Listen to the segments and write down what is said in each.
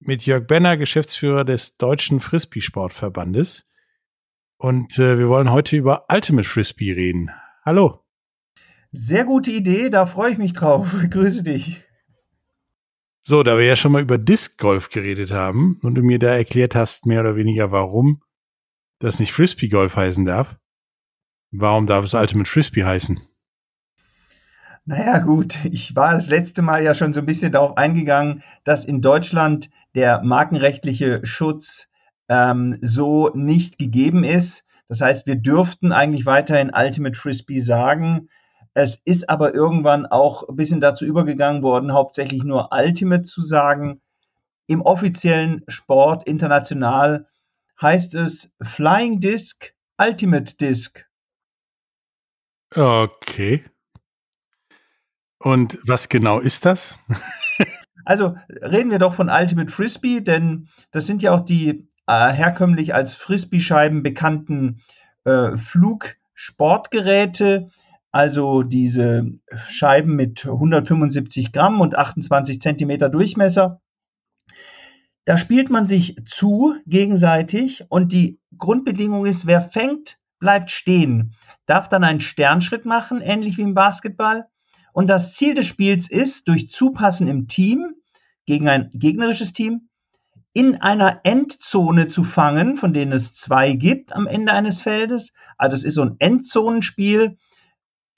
mit Jörg Benner, Geschäftsführer des Deutschen Frisbee-Sportverbandes. Und äh, wir wollen heute über Ultimate Frisbee reden. Hallo. Sehr gute Idee, da freue ich mich drauf. Grüße dich. So, da wir ja schon mal über Disc Golf geredet haben und du mir da erklärt hast, mehr oder weniger, warum das nicht Frisbee Golf heißen darf, warum darf es Ultimate Frisbee heißen? Naja, gut, ich war das letzte Mal ja schon so ein bisschen darauf eingegangen, dass in Deutschland der markenrechtliche Schutz ähm, so nicht gegeben ist. Das heißt, wir dürften eigentlich weiterhin Ultimate Frisbee sagen. Es ist aber irgendwann auch ein bisschen dazu übergegangen worden, hauptsächlich nur Ultimate zu sagen. Im offiziellen Sport international heißt es Flying Disc, Ultimate Disc. Okay. Und was genau ist das? also reden wir doch von Ultimate Frisbee, denn das sind ja auch die äh, herkömmlich als Frisbee-Scheiben bekannten äh, Flugsportgeräte. Also diese Scheiben mit 175 Gramm und 28 Zentimeter Durchmesser. Da spielt man sich zu gegenseitig und die Grundbedingung ist, wer fängt, bleibt stehen, darf dann einen Sternschritt machen, ähnlich wie im Basketball und das Ziel des Spiels ist, durch Zupassen im Team gegen ein gegnerisches Team in einer Endzone zu fangen, von denen es zwei gibt am Ende eines Feldes. Also es ist so ein Endzonenspiel,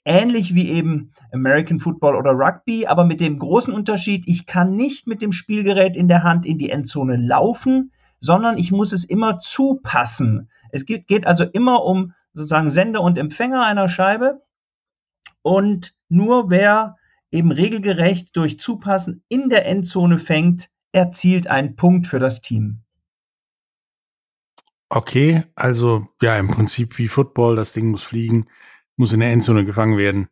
ähnlich wie eben American Football oder Rugby, aber mit dem großen Unterschied, ich kann nicht mit dem Spielgerät in der Hand in die Endzone laufen, sondern ich muss es immer zupassen. Es geht, geht also immer um sozusagen Sender und Empfänger einer Scheibe und nur wer eben regelgerecht durch Zupassen in der Endzone fängt, erzielt einen Punkt für das Team. Okay, also ja, im Prinzip wie Football, das Ding muss fliegen, muss in der Endzone gefangen werden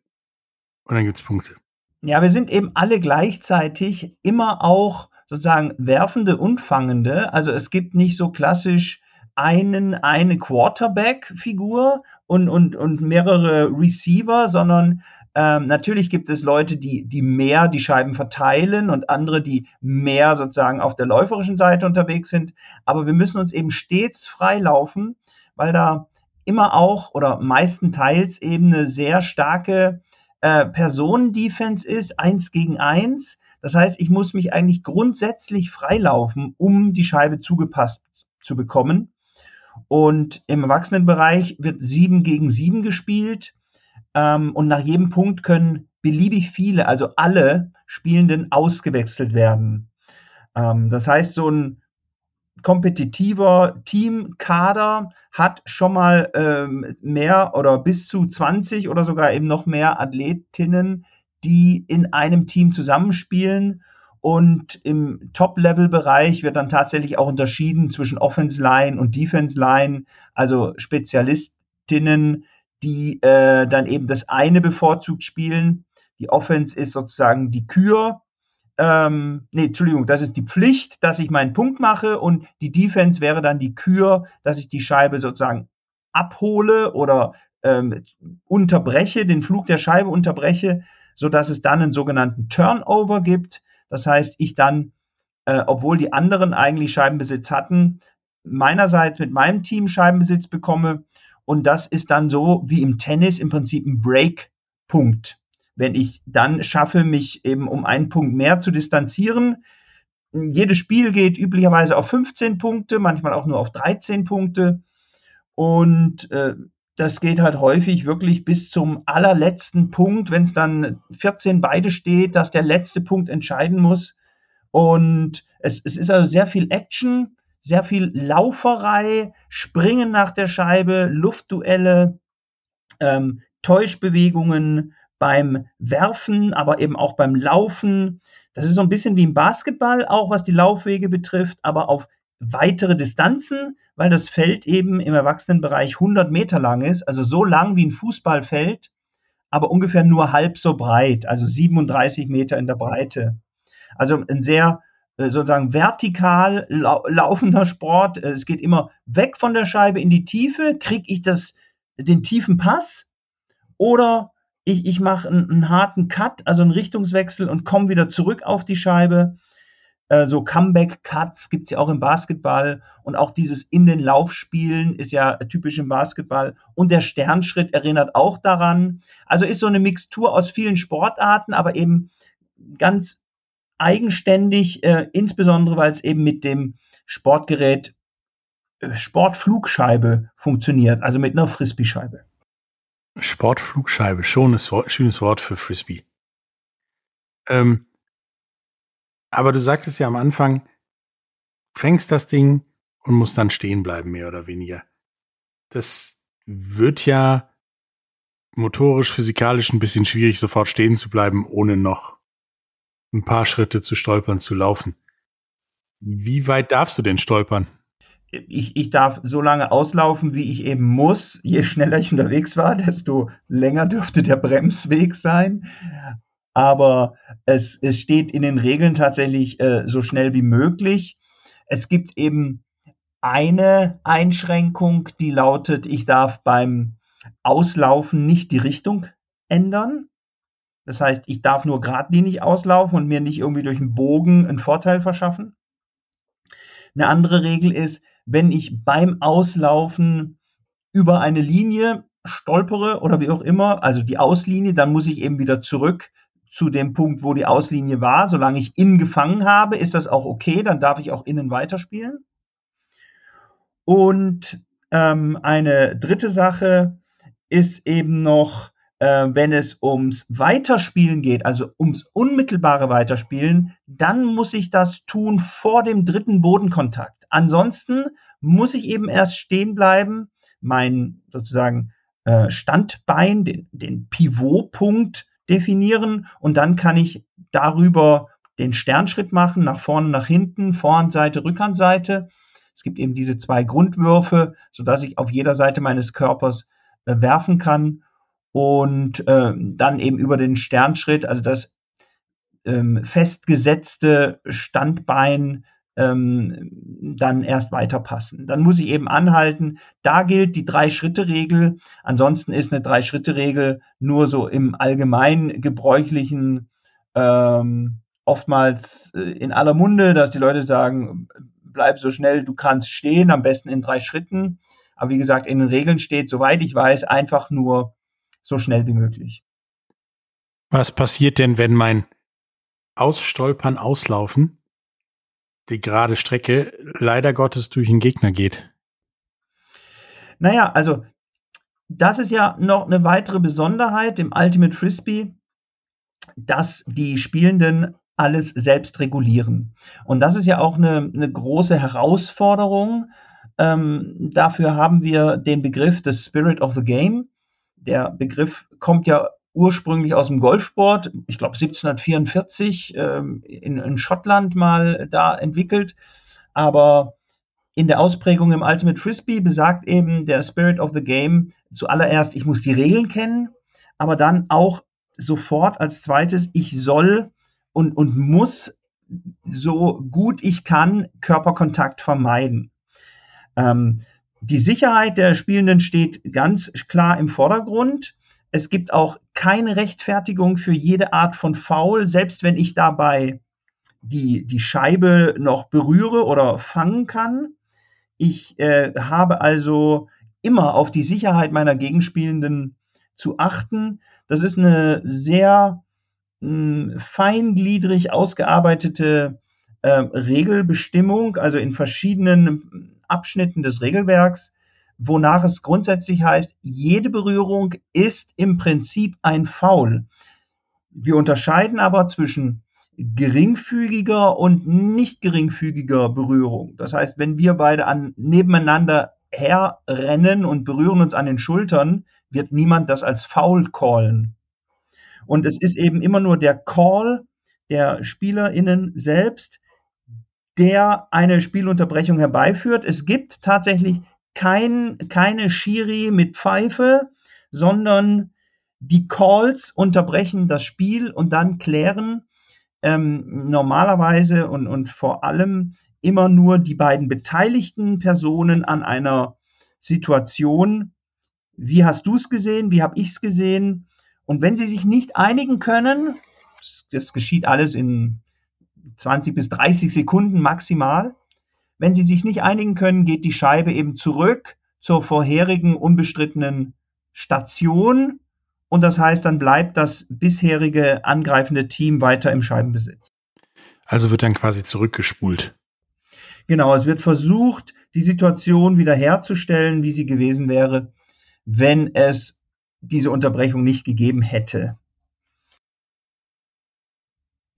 und dann gibt's Punkte. Ja, wir sind eben alle gleichzeitig immer auch sozusagen Werfende und Fangende. Also es gibt nicht so klassisch einen, eine Quarterback-Figur und, und, und mehrere Receiver, sondern ähm, natürlich gibt es Leute, die, die mehr die Scheiben verteilen und andere, die mehr sozusagen auf der läuferischen Seite unterwegs sind. Aber wir müssen uns eben stets freilaufen, weil da immer auch oder meistenteils eben eine sehr starke äh, Personendefense ist, eins gegen eins. Das heißt, ich muss mich eigentlich grundsätzlich freilaufen, um die Scheibe zugepasst zu bekommen. Und im Erwachsenenbereich wird sieben gegen sieben gespielt. Ähm, und nach jedem Punkt können beliebig viele, also alle Spielenden ausgewechselt werden. Ähm, das heißt, so ein kompetitiver Teamkader hat schon mal ähm, mehr oder bis zu 20 oder sogar eben noch mehr Athletinnen, die in einem Team zusammenspielen. Und im Top-Level-Bereich wird dann tatsächlich auch unterschieden zwischen Offense-Line und Defense-Line, also Spezialistinnen, die äh, dann eben das eine bevorzugt spielen. Die Offense ist sozusagen die Kür. Ähm, nee, Entschuldigung, das ist die Pflicht, dass ich meinen Punkt mache und die Defense wäre dann die Kür, dass ich die Scheibe sozusagen abhole oder ähm, unterbreche, den Flug der Scheibe unterbreche, so dass es dann einen sogenannten Turnover gibt. Das heißt, ich dann, äh, obwohl die anderen eigentlich Scheibenbesitz hatten, meinerseits mit meinem Team Scheibenbesitz bekomme und das ist dann so wie im Tennis im Prinzip ein Break-Punkt. Wenn ich dann schaffe, mich eben um einen Punkt mehr zu distanzieren, jedes Spiel geht üblicherweise auf 15 Punkte, manchmal auch nur auf 13 Punkte. Und äh, das geht halt häufig wirklich bis zum allerletzten Punkt, wenn es dann 14 beide steht, dass der letzte Punkt entscheiden muss. Und es, es ist also sehr viel Action, sehr viel Lauferei, Springen nach der Scheibe, Luftduelle, ähm, Täuschbewegungen beim Werfen, aber eben auch beim Laufen. Das ist so ein bisschen wie im Basketball, auch was die Laufwege betrifft, aber auf weitere Distanzen, weil das Feld eben im Erwachsenenbereich 100 Meter lang ist, also so lang wie ein Fußballfeld, aber ungefähr nur halb so breit, also 37 Meter in der Breite. Also ein sehr äh, sozusagen vertikal laufender Sport. Äh, es geht immer weg von der Scheibe in die Tiefe. Kriege ich das, den tiefen Pass oder ich, ich mache einen, einen, harten Cut, also einen Richtungswechsel und komme wieder zurück auf die Scheibe. Äh, so Comeback-Cuts gibt es ja auch im Basketball und auch dieses in den Lauf spielen ist ja typisch im Basketball und der Sternschritt erinnert auch daran. Also ist so eine Mixtur aus vielen Sportarten, aber eben ganz eigenständig, äh, insbesondere weil es eben mit dem Sportgerät äh, Sportflugscheibe funktioniert, also mit einer Frisbee-Scheibe. Sportflugscheibe, schönes Wort, schönes Wort für Frisbee. Ähm, aber du sagtest ja am Anfang, fängst das Ding und musst dann stehen bleiben, mehr oder weniger. Das wird ja motorisch, physikalisch ein bisschen schwierig, sofort stehen zu bleiben, ohne noch ein paar Schritte zu stolpern, zu laufen. Wie weit darfst du denn stolpern? Ich, ich darf so lange auslaufen, wie ich eben muss. Je schneller ich unterwegs war, desto länger dürfte der Bremsweg sein. Aber es, es steht in den Regeln tatsächlich äh, so schnell wie möglich. Es gibt eben eine Einschränkung, die lautet, ich darf beim Auslaufen nicht die Richtung ändern. Das heißt, ich darf nur geradlinig auslaufen und mir nicht irgendwie durch einen Bogen einen Vorteil verschaffen. Eine andere Regel ist, wenn ich beim Auslaufen über eine Linie stolpere oder wie auch immer, also die Auslinie, dann muss ich eben wieder zurück zu dem Punkt, wo die Auslinie war. Solange ich innen gefangen habe, ist das auch okay, dann darf ich auch innen weiterspielen. Und ähm, eine dritte Sache ist eben noch, äh, wenn es ums Weiterspielen geht, also ums unmittelbare Weiterspielen, dann muss ich das tun vor dem dritten Bodenkontakt. Ansonsten muss ich eben erst stehen bleiben, mein sozusagen äh, Standbein, den, den Pivotpunkt definieren und dann kann ich darüber den Sternschritt machen, nach vorne, nach hinten, Vorhandseite, Rückhandseite. Es gibt eben diese zwei Grundwürfe, sodass ich auf jeder Seite meines Körpers äh, werfen kann und äh, dann eben über den Sternschritt, also das ähm, festgesetzte Standbein ähm, dann erst weiterpassen. Dann muss ich eben anhalten. Da gilt die Drei-Schritte-Regel. Ansonsten ist eine Drei-Schritte-Regel nur so im allgemein gebräuchlichen ähm, oftmals äh, in aller Munde, dass die Leute sagen, bleib so schnell du kannst stehen, am besten in drei Schritten. Aber wie gesagt, in den Regeln steht, soweit ich weiß, einfach nur so schnell wie möglich. Was passiert denn, wenn mein Ausstolpern, Auslaufen, die gerade Strecke, leider Gottes durch den Gegner geht? Naja, also das ist ja noch eine weitere Besonderheit im Ultimate Frisbee, dass die Spielenden alles selbst regulieren. Und das ist ja auch eine, eine große Herausforderung. Ähm, dafür haben wir den Begriff des Spirit of the Game. Der Begriff kommt ja ursprünglich aus dem Golfsport, ich glaube 1744 ähm, in, in Schottland mal da entwickelt. Aber in der Ausprägung im Ultimate Frisbee besagt eben der Spirit of the Game zuallererst, ich muss die Regeln kennen, aber dann auch sofort als zweites, ich soll und, und muss so gut ich kann Körperkontakt vermeiden. Ähm, die Sicherheit der Spielenden steht ganz klar im Vordergrund. Es gibt auch keine Rechtfertigung für jede Art von Foul, selbst wenn ich dabei die, die Scheibe noch berühre oder fangen kann. Ich äh, habe also immer auf die Sicherheit meiner Gegenspielenden zu achten. Das ist eine sehr mh, hm, feingliedrig ausgearbeitete äh, Regelbestimmung, also in verschiedenen Abschnitten des Regelwerks, wonach es grundsätzlich heißt, jede Berührung ist im Prinzip ein Foul. Wir unterscheiden aber zwischen geringfügiger und nicht geringfügiger Berührung. Das heißt, wenn wir beide an, nebeneinander herrennen und berühren uns an den Schultern, wird niemand das als Foul callen. Und es ist eben immer nur der Call der SpielerInnen selbst, der eine Spielunterbrechung herbeiführt. Es gibt tatsächlich kein, keine Schiri mit Pfeife, sondern die Calls unterbrechen das Spiel und dann klären ähm, normalerweise und, und vor allem immer nur die beiden beteiligten Personen an einer Situation. Wie hast du es gesehen? Wie habe ich es gesehen? Und wenn sie sich nicht einigen können, das, das geschieht alles in 20 bis 30 Sekunden maximal, wenn sie sich nicht einigen können, geht die Scheibe eben zurück zur vorherigen unbestrittenen Station. Und das heißt, dann bleibt das bisherige angreifende Team weiter im Scheibenbesitz. Also wird dann quasi zurückgespult. Genau, es wird versucht, die Situation wiederherzustellen, wie sie gewesen wäre, wenn es diese Unterbrechung nicht gegeben hätte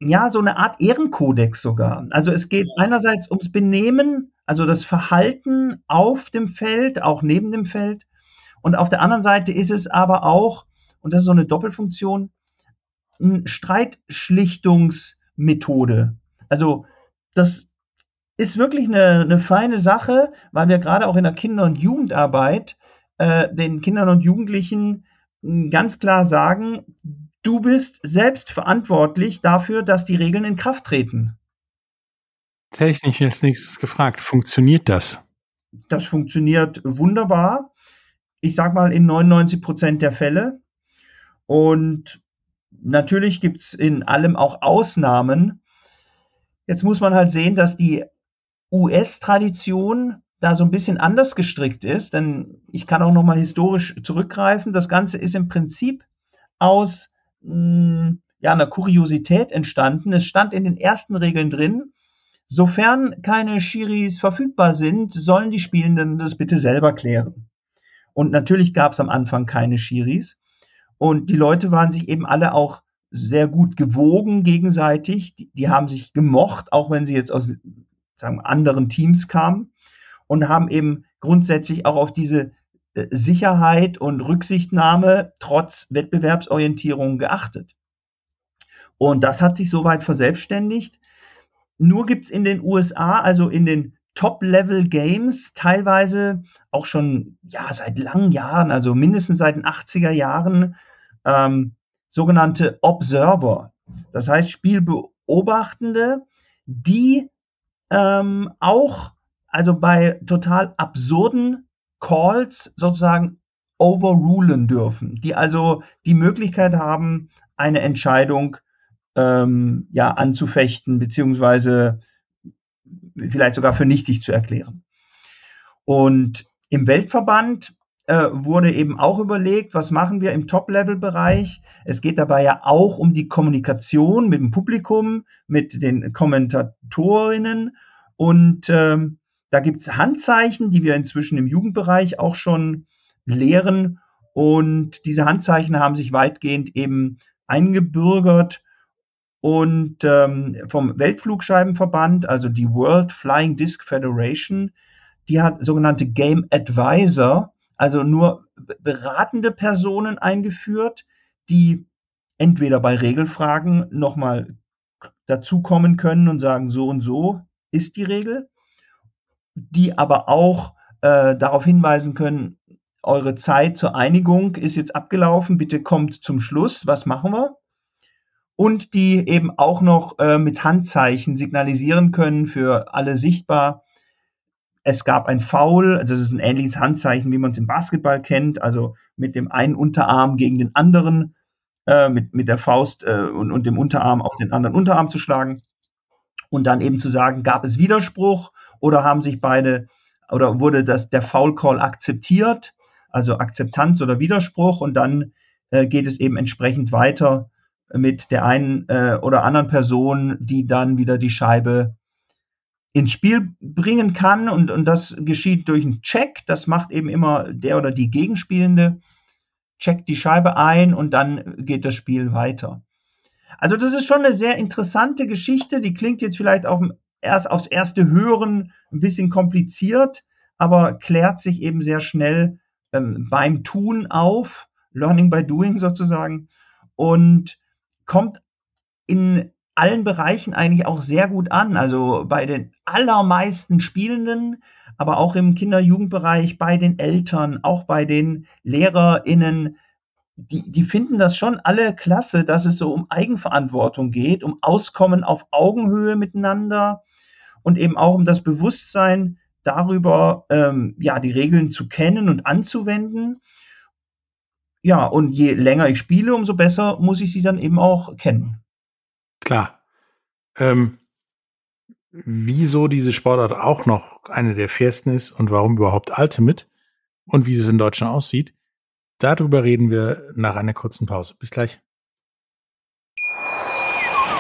ja, so eine Art Ehrenkodex sogar. Also es geht einerseits ums Benehmen, also das Verhalten auf dem Feld, auch neben dem Feld. Und auf der anderen Seite ist es aber auch, und das ist so eine Doppelfunktion, eine Streitschlichtungsmethode. Also das ist wirklich eine, eine feine Sache, weil wir gerade auch in der Kinder- und Jugendarbeit äh, den Kindern und Jugendlichen ganz klar sagen, Du bist selbst verantwortlich dafür, dass die Regeln in Kraft treten. Das hätte ich nicht als nächstes gefragt. Funktioniert das? Das funktioniert wunderbar. Ich sag mal in 99 Prozent der Fälle. Und natürlich gibt es in allem auch Ausnahmen. Jetzt muss man halt sehen, dass die US-Tradition da so ein bisschen anders gestrickt ist, denn ich kann auch noch mal historisch zurückgreifen. Das Ganze ist im Prinzip aus ja, einer Kuriosität entstanden. Es stand in den ersten Regeln drin, sofern keine Schiris verfügbar sind, sollen die Spielenden das bitte selber klären. Und natürlich gab es am Anfang keine Schiris. Und die Leute waren sich eben alle auch sehr gut gewogen gegenseitig. Die, die haben sich gemocht, auch wenn sie jetzt aus sagen, anderen Teams kamen und haben eben grundsätzlich auch auf diese äh, Sicherheit und Rücksichtnahme trotz Wettbewerbsorientierung geachtet. Und das hat sich soweit verselbstständigt. Nur gibt es in den USA, also in den Top-Level-Games, teilweise auch schon ja, seit langen Jahren, also mindestens seit den 80er Jahren, ähm, sogenannte Observer. Das heißt Spielbeobachtende, die ähm, auch also bei total absurden Calls sozusagen overrulen dürfen, die also die Möglichkeit haben, eine Entscheidung ähm, ja anzufechten beziehungsweise vielleicht sogar für nichtig zu erklären. Und im Weltverband äh, wurde eben auch überlegt, was machen wir im Top-Level-Bereich. Es geht dabei ja auch um die Kommunikation mit dem Publikum, mit den Kommentatorinnen und ähm, da gibt es Handzeichen, die wir inzwischen im Jugendbereich auch schon lehren. Und diese Handzeichen haben sich weitgehend eben eingebürgert. Und ähm, vom Weltflugscheibenverband, also die World Flying Disc Federation, die hat sogenannte Game Advisor, also nur beratende Personen eingeführt, die entweder bei Regelfragen nochmal dazukommen können und sagen, so und so ist die Regel, die aber auch äh, darauf hinweisen können, eure Zeit zur Einigung ist jetzt abgelaufen, bitte kommt zum Schluss, was machen wir? Und die eben auch noch äh, mit Handzeichen signalisieren können für alle sichtbar. Es gab ein Foul, das ist ein ähnliches Handzeichen, wie man es im Basketball kennt, also mit dem einen Unterarm gegen den anderen, äh, mit, mit der Faust äh, und, und dem Unterarm auf den anderen Unterarm zu schlagen. Und dann eben zu sagen, gab es Widerspruch oder haben sich beide oder wurde das, der Foul Call akzeptiert, also Akzeptanz oder Widerspruch und dann äh, geht es eben entsprechend weiter mit der einen äh, oder anderen Person, die dann wieder die Scheibe ins Spiel bringen kann und, und das geschieht durch einen Check. Das macht eben immer der oder die Gegenspielende, checkt die Scheibe ein und dann geht das Spiel weiter. Also das ist schon eine sehr interessante Geschichte. Die klingt jetzt vielleicht auf erst aufs erste Hören ein bisschen kompliziert, aber klärt sich eben sehr schnell ähm, beim Tun auf, Learning by Doing sozusagen, und kommt in allen Bereichen eigentlich auch sehr gut an. Also bei den allermeisten Spielenden, aber auch im Kinder-Jugendbereich, bei den Eltern, auch bei den LehrerInnen. Die, die finden das schon alle klasse, dass es so um Eigenverantwortung geht, um Auskommen auf Augenhöhe miteinander und eben auch um das Bewusstsein darüber, ähm, ja, die Regeln zu kennen und anzuwenden. Ja, und je länger ich spiele, umso besser muss ich sie dann eben auch kennen. Klar. Ähm, wieso diese Sportart auch noch eine der fairsten ist und warum überhaupt Ultimate und wie es in Deutschland aussieht, darüber reden wir nach einer kurzen Pause. Bis gleich.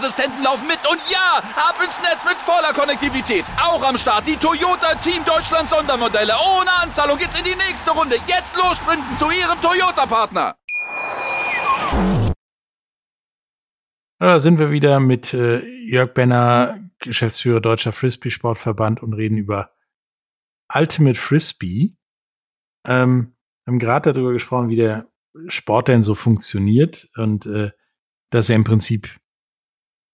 Sicherheitsassistenten laufen mit und ja, ab ins Netz mit voller Konnektivität. Auch am Start die Toyota Team Deutschland Sondermodelle. Ohne Anzahlung geht's in die nächste Runde. Jetzt los sprinten zu Ihrem Toyota-Partner. Da sind wir wieder mit äh, Jörg Benner, Geschäftsführer Deutscher Frisbee-Sportverband und reden über Ultimate Frisbee. Ähm, haben gerade darüber gesprochen, wie der Sport denn so funktioniert und äh, dass er im Prinzip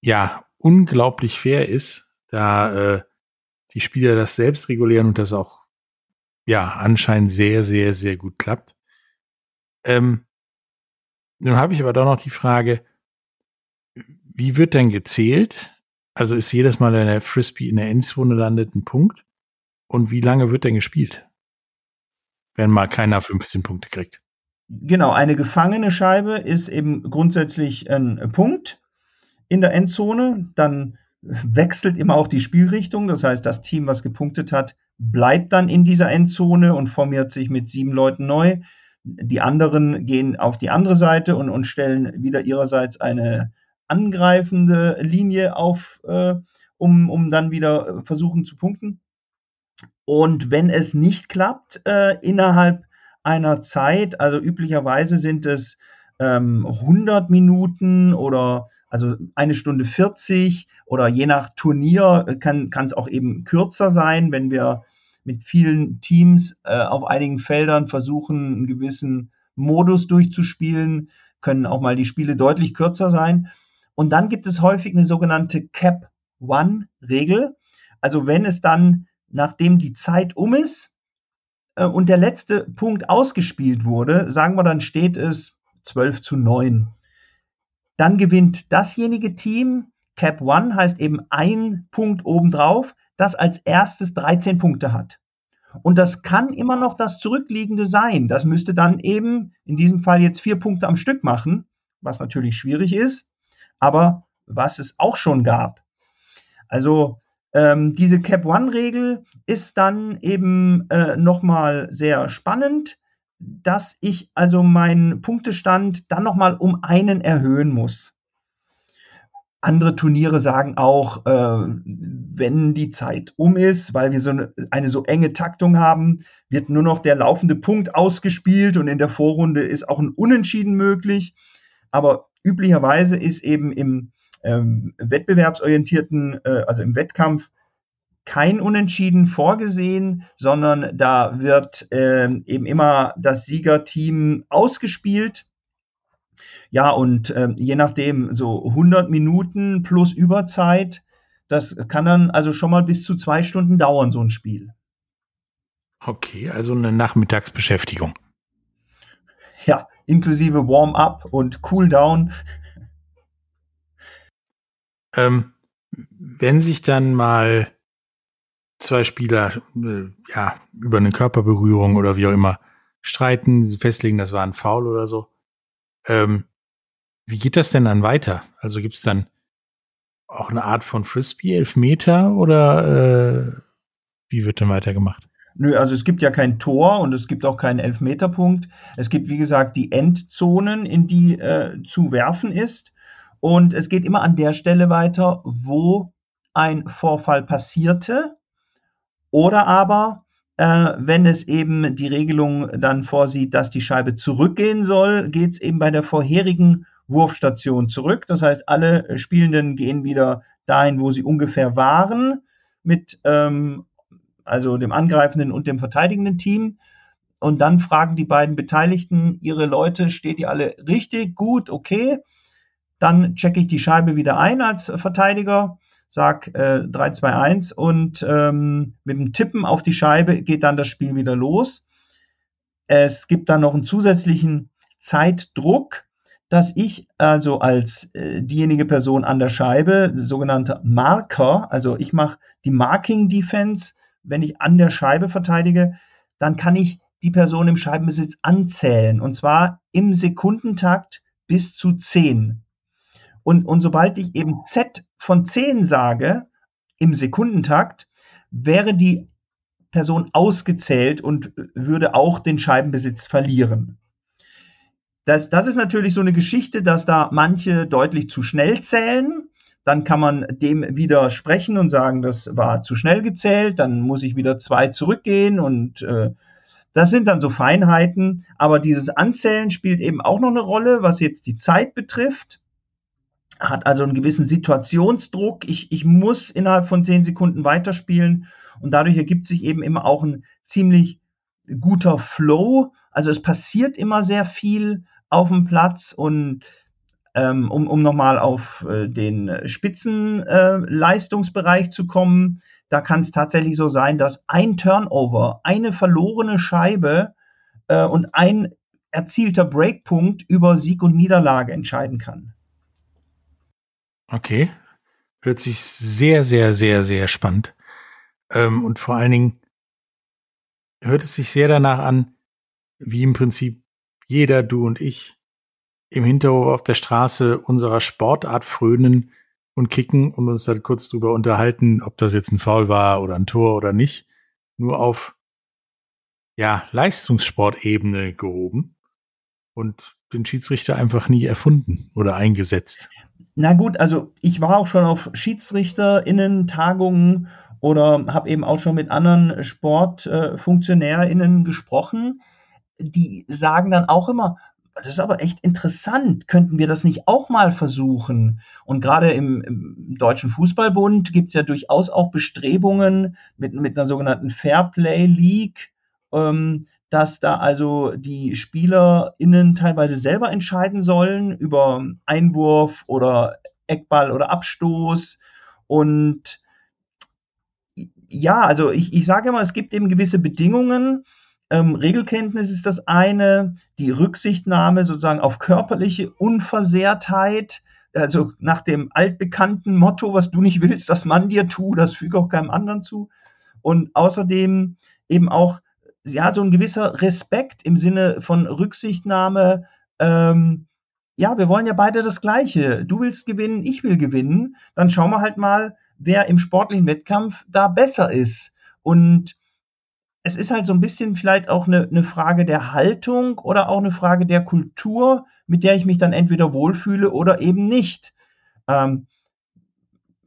ja unglaublich fair ist, da äh, die Spieler das selbst regulieren und das auch ja anscheinend sehr, sehr, sehr gut klappt. Ähm, nun habe ich aber doch noch die Frage, wie wird denn gezählt? Also ist jedes Mal, wenn der Frisbee in der Endzone landet, ein Punkt? Und wie lange wird denn gespielt? Wenn mal keiner 15 Punkte kriegt. Genau, eine gefangene Scheibe ist eben grundsätzlich ein Punkt in der Endzone. Dann wechselt immer auch die Spielrichtung. Das heißt, das Team, was gepunktet hat, bleibt dann in dieser Endzone und formiert sich mit sieben Leuten neu. Die anderen gehen auf die andere Seite und, und stellen wieder ihrerseits eine angreifende Linie auf, äh, um, um dann wieder versuchen zu punkten. Und wenn es nicht klappt, äh, innerhalb einer Zeit, also üblicherweise sind es ähm, 100 Minuten oder also eine Stunde 40 oder je nach Turnier kann kann es auch eben kürzer sein, wenn wir mit vielen Teams äh, auf einigen Feldern versuchen, einen gewissen Modus durchzuspielen, können auch mal die Spiele deutlich kürzer sein. Und dann gibt es häufig eine sogenannte Cap One Regel. Also wenn es dann, nachdem die Zeit um ist äh, und der letzte Punkt ausgespielt wurde, sagen wir, dann steht es 12 zu 9 dann gewinnt dasjenige Team, Cap One heißt eben ein Punkt obendrauf, das als erstes 13 Punkte hat. Und das kann immer noch das Zurückliegende sein. Das müsste dann eben in diesem Fall jetzt vier Punkte am Stück machen, was natürlich schwierig ist, aber was es auch schon gab. Also ähm, diese Cap One-Regel ist dann eben äh, nochmal sehr spannend dass ich also meinen Punktestand dann nochmal um einen erhöhen muss. Andere Turniere sagen auch, äh, wenn die Zeit um ist, weil wir so eine, eine, so enge Taktung haben, wird nur noch der laufende Punkt ausgespielt und in der Vorrunde ist auch ein Unentschieden möglich. Aber üblicherweise ist eben im ähm, wettbewerbsorientierten, äh, also im Wettkampf, kein Unentschieden vorgesehen, sondern da wird äh, eben immer das Siegerteam ausgespielt. Ja, und äh, je nachdem, so 100 Minuten plus Überzeit, das kann dann also schon mal bis zu zwei Stunden dauern, so ein Spiel. Okay, also eine Nachmittagsbeschäftigung. Ja, inklusive Warm-up und Cool-down. Ähm, wenn sich dann mal zwei Spieler äh, ja über eine Körperberührung oder wie auch immer streiten, festlegen, das war ein Foul oder so. Ähm, wie geht das denn dann weiter? Also gibt es dann auch eine Art von Frisbee, Elfmeter oder äh, wie wird denn weitergemacht? Nö, also es gibt ja kein Tor und es gibt auch keinen Elfmeterpunkt. Es gibt, wie gesagt, die Endzonen, in die äh, zu werfen ist. Und es geht immer an der Stelle weiter, wo ein Vorfall passierte. Oder aber, äh, wenn es eben die Regelung dann vorsieht, dass die Scheibe zurückgehen soll, geht es eben bei der vorherigen Wurfstation zurück. Das heißt, alle Spielenden gehen wieder dahin, wo sie ungefähr waren, mit ähm, also dem angreifenden und dem verteidigenden Team. Und dann fragen die beiden Beteiligten ihre Leute, steht ihr alle richtig, gut, okay. Dann checke ich die Scheibe wieder ein als Verteidiger, sag äh, 3, 2, 1 und ähm, mit dem Tippen auf die Scheibe geht dann das Spiel wieder los. Es gibt dann noch einen zusätzlichen Zeitdruck, dass ich also als äh, diejenige Person an der Scheibe, sogenannter Marker, also ich mache die Marking Defense, wenn ich an der Scheibe verteidige, dann kann ich die Person im Scheibenbesitz anzählen. Und zwar im Sekundentakt bis zu 10. Und, und sobald ich eben Z von 10 sage, im Sekundentakt, wäre die Person ausgezählt und würde auch den Scheibenbesitz verlieren. Das, das ist natürlich so eine Geschichte, dass da manche deutlich zu schnell zählen dann kann man dem widersprechen und sagen, das war zu schnell gezählt, dann muss ich wieder zwei zurückgehen und äh, das sind dann so Feinheiten, aber dieses Anzählen spielt eben auch noch eine Rolle, was jetzt die Zeit betrifft. Hat also einen gewissen Situationsdruck. Ich, ich muss innerhalb von zehn Sekunden weiterspielen und dadurch ergibt sich eben immer auch ein ziemlich guter Flow. Also es passiert immer sehr viel auf dem Platz und ähm, um, um nochmal auf äh, den Spitzenleistungsbereich äh, zu kommen, da kann es tatsächlich so sein, dass ein Turnover, eine verlorene Scheibe äh, und ein erzielter Breakpunkt über Sieg und Niederlage entscheiden kann. Okay. Hört sich sehr, sehr, sehr, sehr spannend. Ähm, und vor allen Dingen hört es sich sehr danach an, wie im Prinzip jeder, du und ich, im Hinterhof auf der Straße unserer Sportart frönen und kicken und uns dann kurz drüber unterhalten, ob das jetzt ein Foul war oder ein Tor oder nicht. Nur auf ja, Leistungssportebene gehoben und den Schiedsrichter einfach nie erfunden oder eingesetzt. Na gut, also ich war auch schon auf Schiedsrichterinnen-Tagungen oder habe eben auch schon mit anderen SportfunktionärInnen gesprochen. Die sagen dann auch immer, das ist aber echt interessant. Könnten wir das nicht auch mal versuchen? Und gerade im, im Deutschen Fußballbund gibt es ja durchaus auch Bestrebungen mit, mit einer sogenannten Fairplay League, ähm, dass da also die SpielerInnen teilweise selber entscheiden sollen über Einwurf oder Eckball oder Abstoß. Und ja, also ich, ich sage immer, es gibt eben gewisse Bedingungen, ähm, Regelkenntnis ist das eine, die Rücksichtnahme sozusagen auf körperliche Unversehrtheit, also nach dem altbekannten Motto, was du nicht willst, dass man dir tu, das füge auch keinem anderen zu. Und außerdem eben auch ja so ein gewisser Respekt im Sinne von Rücksichtnahme. Ähm, ja, wir wollen ja beide das Gleiche. Du willst gewinnen, ich will gewinnen. Dann schauen wir halt mal, wer im sportlichen Wettkampf da besser ist. Und es ist halt so ein bisschen vielleicht auch eine, eine Frage der Haltung oder auch eine Frage der Kultur, mit der ich mich dann entweder wohlfühle oder eben nicht. Ähm,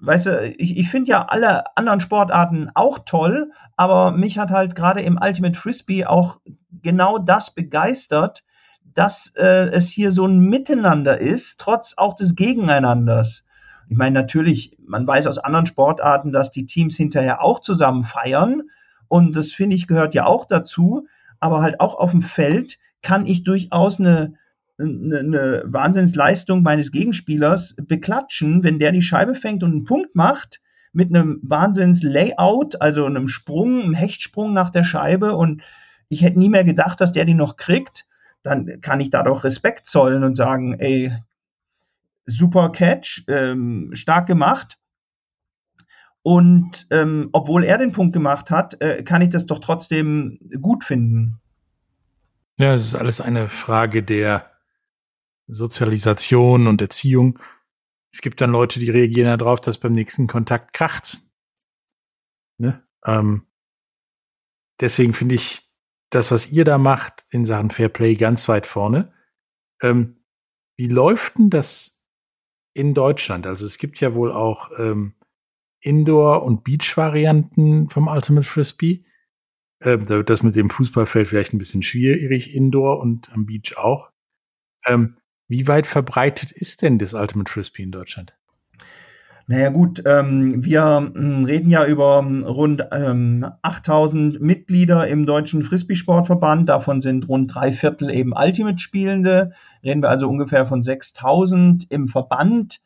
weißt du, ich, ich finde ja alle anderen Sportarten auch toll, aber mich hat halt gerade im Ultimate Frisbee auch genau das begeistert, dass äh, es hier so ein Miteinander ist, trotz auch des Gegeneinanders. Ich meine, natürlich, man weiß aus anderen Sportarten, dass die Teams hinterher auch zusammen feiern, und das finde ich gehört ja auch dazu. Aber halt auch auf dem Feld kann ich durchaus eine, eine, eine Wahnsinnsleistung meines Gegenspielers beklatschen, wenn der die Scheibe fängt und einen Punkt macht mit einem Wahnsinns-Layout, also einem Sprung, einem Hechtsprung nach der Scheibe und ich hätte nie mehr gedacht, dass der die noch kriegt, dann kann ich da doch Respekt zollen und sagen, ey, super Catch, ähm, stark gemacht. Und ähm, obwohl er den Punkt gemacht hat, äh, kann ich das doch trotzdem gut finden. Ja, es ist alles eine Frage der Sozialisation und Erziehung. Es gibt dann Leute, die reagieren darauf, dass beim nächsten Kontakt kracht. Ne? Ähm, deswegen finde ich das, was ihr da macht in Sachen Fairplay, ganz weit vorne. Ähm, wie läuft denn das in Deutschland? Also es gibt ja wohl auch ähm, Indoor- und Beach-Varianten vom Ultimate Frisbee. Ähm, das mit dem Fußballfeld vielleicht ein bisschen schwierig, Indoor und am Beach auch. Ähm, wie weit verbreitet ist denn das Ultimate Frisbee in Deutschland? Naja gut, ähm, wir ähm, reden ja über ähm, rund ähm, 8000 Mitglieder im Deutschen Frisbee-Sportverband. Davon sind rund drei Viertel eben Ultimate-Spielende. Reden wir also ungefähr von 6000 im Verband.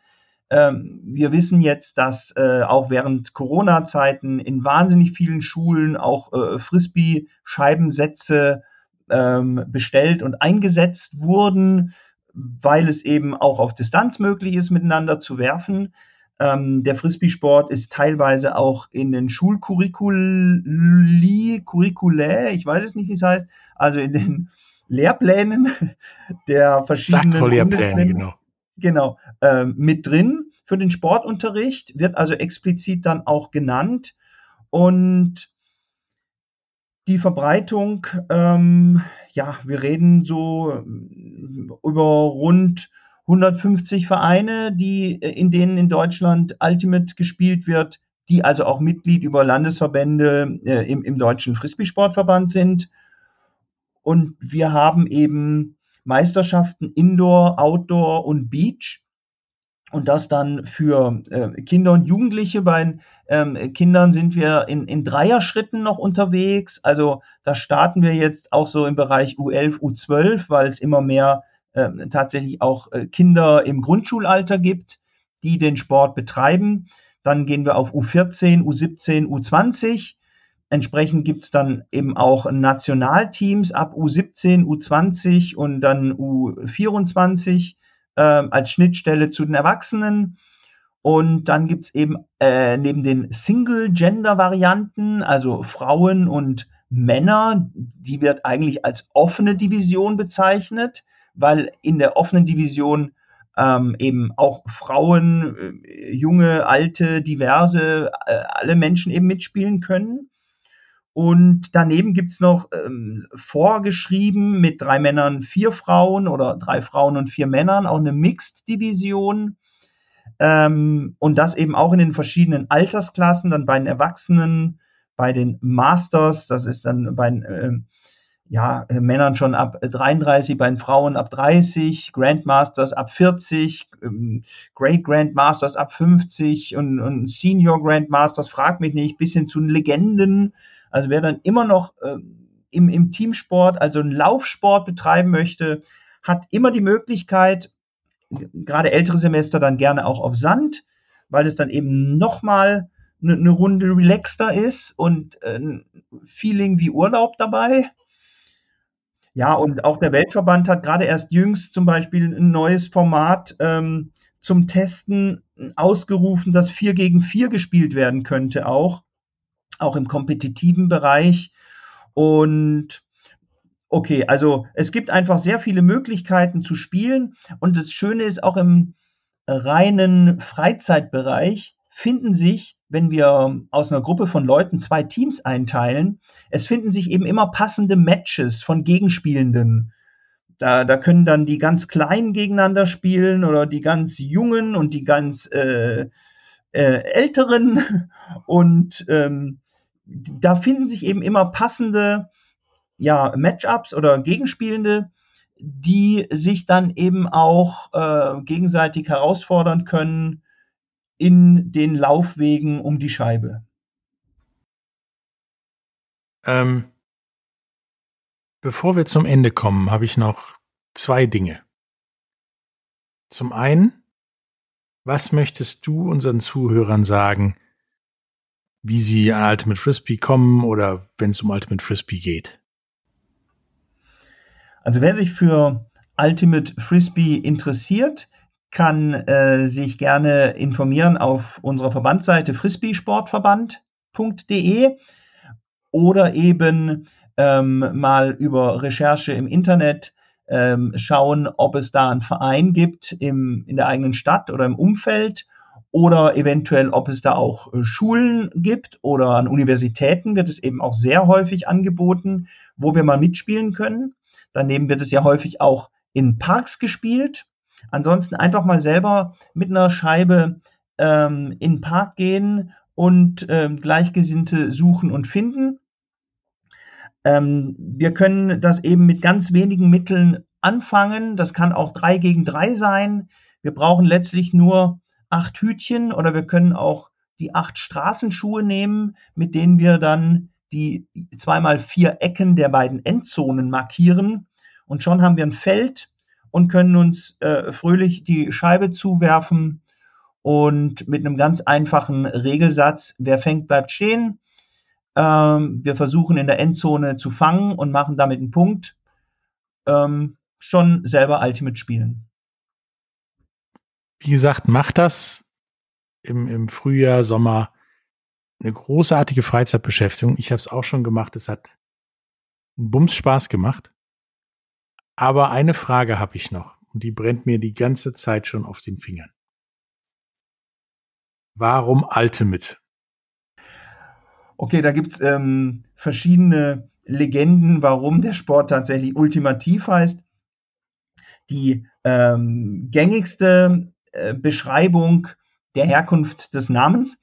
Ähm, wir wissen jetzt, dass äh, auch während Corona-Zeiten in wahnsinnig vielen Schulen auch äh, Frisbee-Scheibensätze ähm, bestellt und eingesetzt wurden, weil es eben auch auf Distanz möglich ist, miteinander zu werfen. Ähm, der Frisbee-Sport ist teilweise auch in den Schulcurriculi, Curriculae, ich weiß es nicht, wie es heißt, also in den Lehrplänen der verschiedenen Lehrpläne, genau. Genau, äh, mit drin für den Sportunterricht, wird also explizit dann auch genannt. Und die Verbreitung, ähm, ja, wir reden so über rund 150 Vereine, die, äh, in denen in Deutschland Ultimate gespielt wird, die also auch Mitglied über Landesverbände äh, im, im Deutschen Frisbee-Sportverband sind. Und wir haben eben Meisterschaften Indoor, Outdoor und Beach. Und das dann für äh, Kinder und Jugendliche. Bei ähm, Kindern sind wir in, in Dreierschritten noch unterwegs. Also da starten wir jetzt auch so im Bereich U11, U12, weil es immer mehr äh, tatsächlich auch äh, Kinder im Grundschulalter gibt, die den Sport betreiben. Dann gehen wir auf U14, U17, U20. Entsprechend gibt's dann eben auch Nationalteams ab U17, U20 und dann U24 äh, als Schnittstelle zu den Erwachsenen. Und dann gibt's eben äh, neben den Single-Gender-Varianten, also Frauen und Männer, die wird eigentlich als offene Division bezeichnet weil in der offenen Division ähm, eben auch Frauen, äh, junge, alte, diverse, äh, alle Menschen eben mitspielen können. Und daneben gibt's noch ähm, vorgeschrieben mit drei Männern, vier Frauen oder drei Frauen und vier Männern auch eine Mixed-Division. Ähm, und das eben auch in den verschiedenen Altersklassen, dann bei den Erwachsenen, bei den Masters, das ist dann bei den äh, ja, äh, Männern schon ab 33, bei den Frauen ab 30, Grandmasters ab 40, ähm, Great Grandmasters ab 50 und, und Senior Grandmasters, frag mich nicht, bis hin zu Legenden. Also wer dann immer noch äh, im, im Teamsport, also einen Laufsport betreiben möchte, hat immer die Möglichkeit, gerade ältere Semester dann gerne auch auf Sand, weil es dann eben nochmal eine, eine Runde relaxter ist und äh, ein Feeling wie Urlaub dabei. Ja, und auch der Weltverband hat gerade erst jüngst zum Beispiel ein neues Format ähm, zum Testen ausgerufen, dass 4 gegen 4 gespielt werden könnte, auch, auch im kompetitiven Bereich. Und okay, also es gibt einfach sehr viele Möglichkeiten zu spielen. Und das Schöne ist auch im reinen Freizeitbereich finden sich, wenn wir aus einer Gruppe von Leuten zwei Teams einteilen, es finden sich eben immer passende Matches von Gegenspielenden. Da, da können dann die ganz Kleinen gegeneinander spielen oder die ganz Jungen und die ganz äh, äh, Älteren. Und ähm, da finden sich eben immer passende ja, Matchups oder Gegenspielende, die sich dann eben auch äh, gegenseitig herausfordern können in den Laufwegen um die Scheibe? Ähm, bevor wir zum Ende kommen, habe ich noch zwei Dinge. Zum einen, was möchtest du unseren Zuhörern sagen, wie sie an Ultimate Frisbee kommen oder wenn es um Ultimate Frisbee geht? Also wer sich für Ultimate Frisbee interessiert, kann äh, sich gerne informieren auf unserer Verbandsseite frisbeesportverband.de oder eben ähm, mal über Recherche im Internet ähm, schauen, ob es da einen Verein gibt im, in der eigenen Stadt oder im Umfeld oder eventuell, ob es da auch äh, Schulen gibt oder an Universitäten wird es eben auch sehr häufig angeboten, wo wir mal mitspielen können. Daneben wird es ja häufig auch in Parks gespielt. Ansonsten einfach mal selber mit einer Scheibe ähm, in den Park gehen und ähm, Gleichgesinnte suchen und finden. Ähm, wir können das eben mit ganz wenigen Mitteln anfangen. Das kann auch drei gegen drei sein. Wir brauchen letztlich nur acht Hütchen oder wir können auch die acht Straßenschuhe nehmen, mit denen wir dann die zweimal vier Ecken der beiden Endzonen markieren. Und schon haben wir ein Feld und können uns äh, fröhlich die Scheibe zuwerfen und mit einem ganz einfachen Regelsatz, wer fängt, bleibt stehen. Ähm, wir versuchen in der Endzone zu fangen und machen damit einen Punkt. Ähm, schon selber Ultimate spielen. Wie gesagt, macht das im, im Frühjahr, Sommer eine großartige Freizeitbeschäftigung. Ich habe es auch schon gemacht. Es hat einen Bums Spaß gemacht. Aber eine Frage habe ich noch und die brennt mir die ganze Zeit schon auf den Fingern. Warum Ultimate? Okay, da gibt's ähm, verschiedene Legenden, warum der Sport tatsächlich ultimativ heißt. Die ähm, gängigste äh, Beschreibung der Herkunft des Namens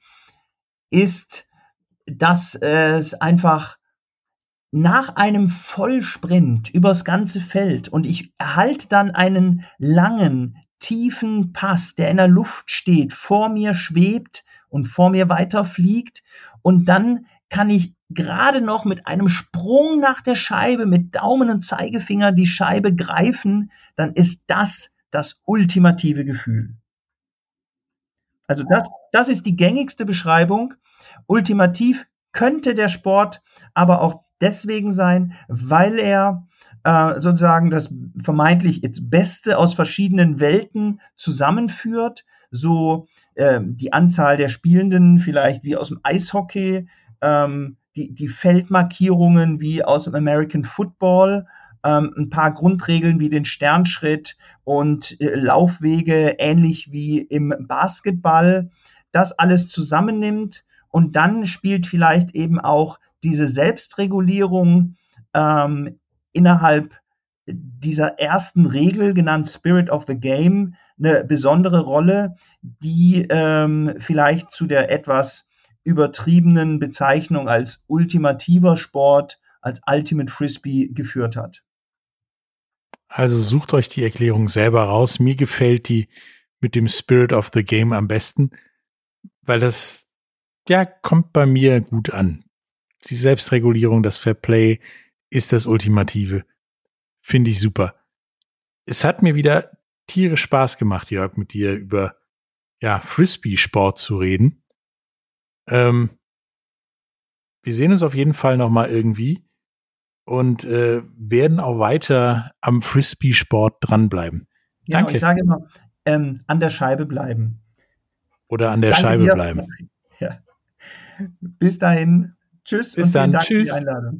ist, dass es einfach nach einem Vollsprint übers ganze Feld und ich erhalte dann einen langen, tiefen Pass, der in der Luft steht, vor mir schwebt und vor mir weiterfliegt und dann kann ich gerade noch mit einem Sprung nach der Scheibe mit Daumen und Zeigefinger die Scheibe greifen, dann ist das das ultimative Gefühl. Also das, das ist die gängigste Beschreibung. Ultimativ könnte der Sport aber auch deswegen sein, weil er äh, sozusagen das vermeintlich Beste aus verschiedenen Welten zusammenführt. So äh, die Anzahl der Spielenden vielleicht wie aus dem Eishockey, ähm, die, die Feldmarkierungen wie aus dem American Football, ähm, ein paar Grundregeln wie den Sternschritt und äh, Laufwege ähnlich wie im Basketball, das alles zusammennimmt und dann spielt vielleicht eben auch diese Selbstregulierung ähm, innerhalb dieser ersten Regel, genannt Spirit of the Game, eine besondere Rolle, die ähm, vielleicht zu der etwas übertriebenen Bezeichnung als ultimativer Sport, als Ultimate Frisbee geführt hat. Also sucht euch die Erklärung selber raus. Mir gefällt die mit dem Spirit of the Game am besten, weil das, ja, kommt bei mir gut an die Selbstregulierung, das Fair Play ist das Ultimative. Finde ich super. Es hat mir wieder tierisch Spaß gemacht, Jörg, mit dir über ja, Frisbee-Sport zu reden. Ähm, wir sehen uns auf jeden Fall noch mal irgendwie und äh, werden auch weiter am Frisbee-Sport dranbleiben. Genau, Danke. Ich sage immer, ähm, an der Scheibe bleiben. Oder an der Danke Scheibe dir. bleiben. Ja. Bis dahin. Tschüss Bis und dann. Dank Tschüss. für die Einladung.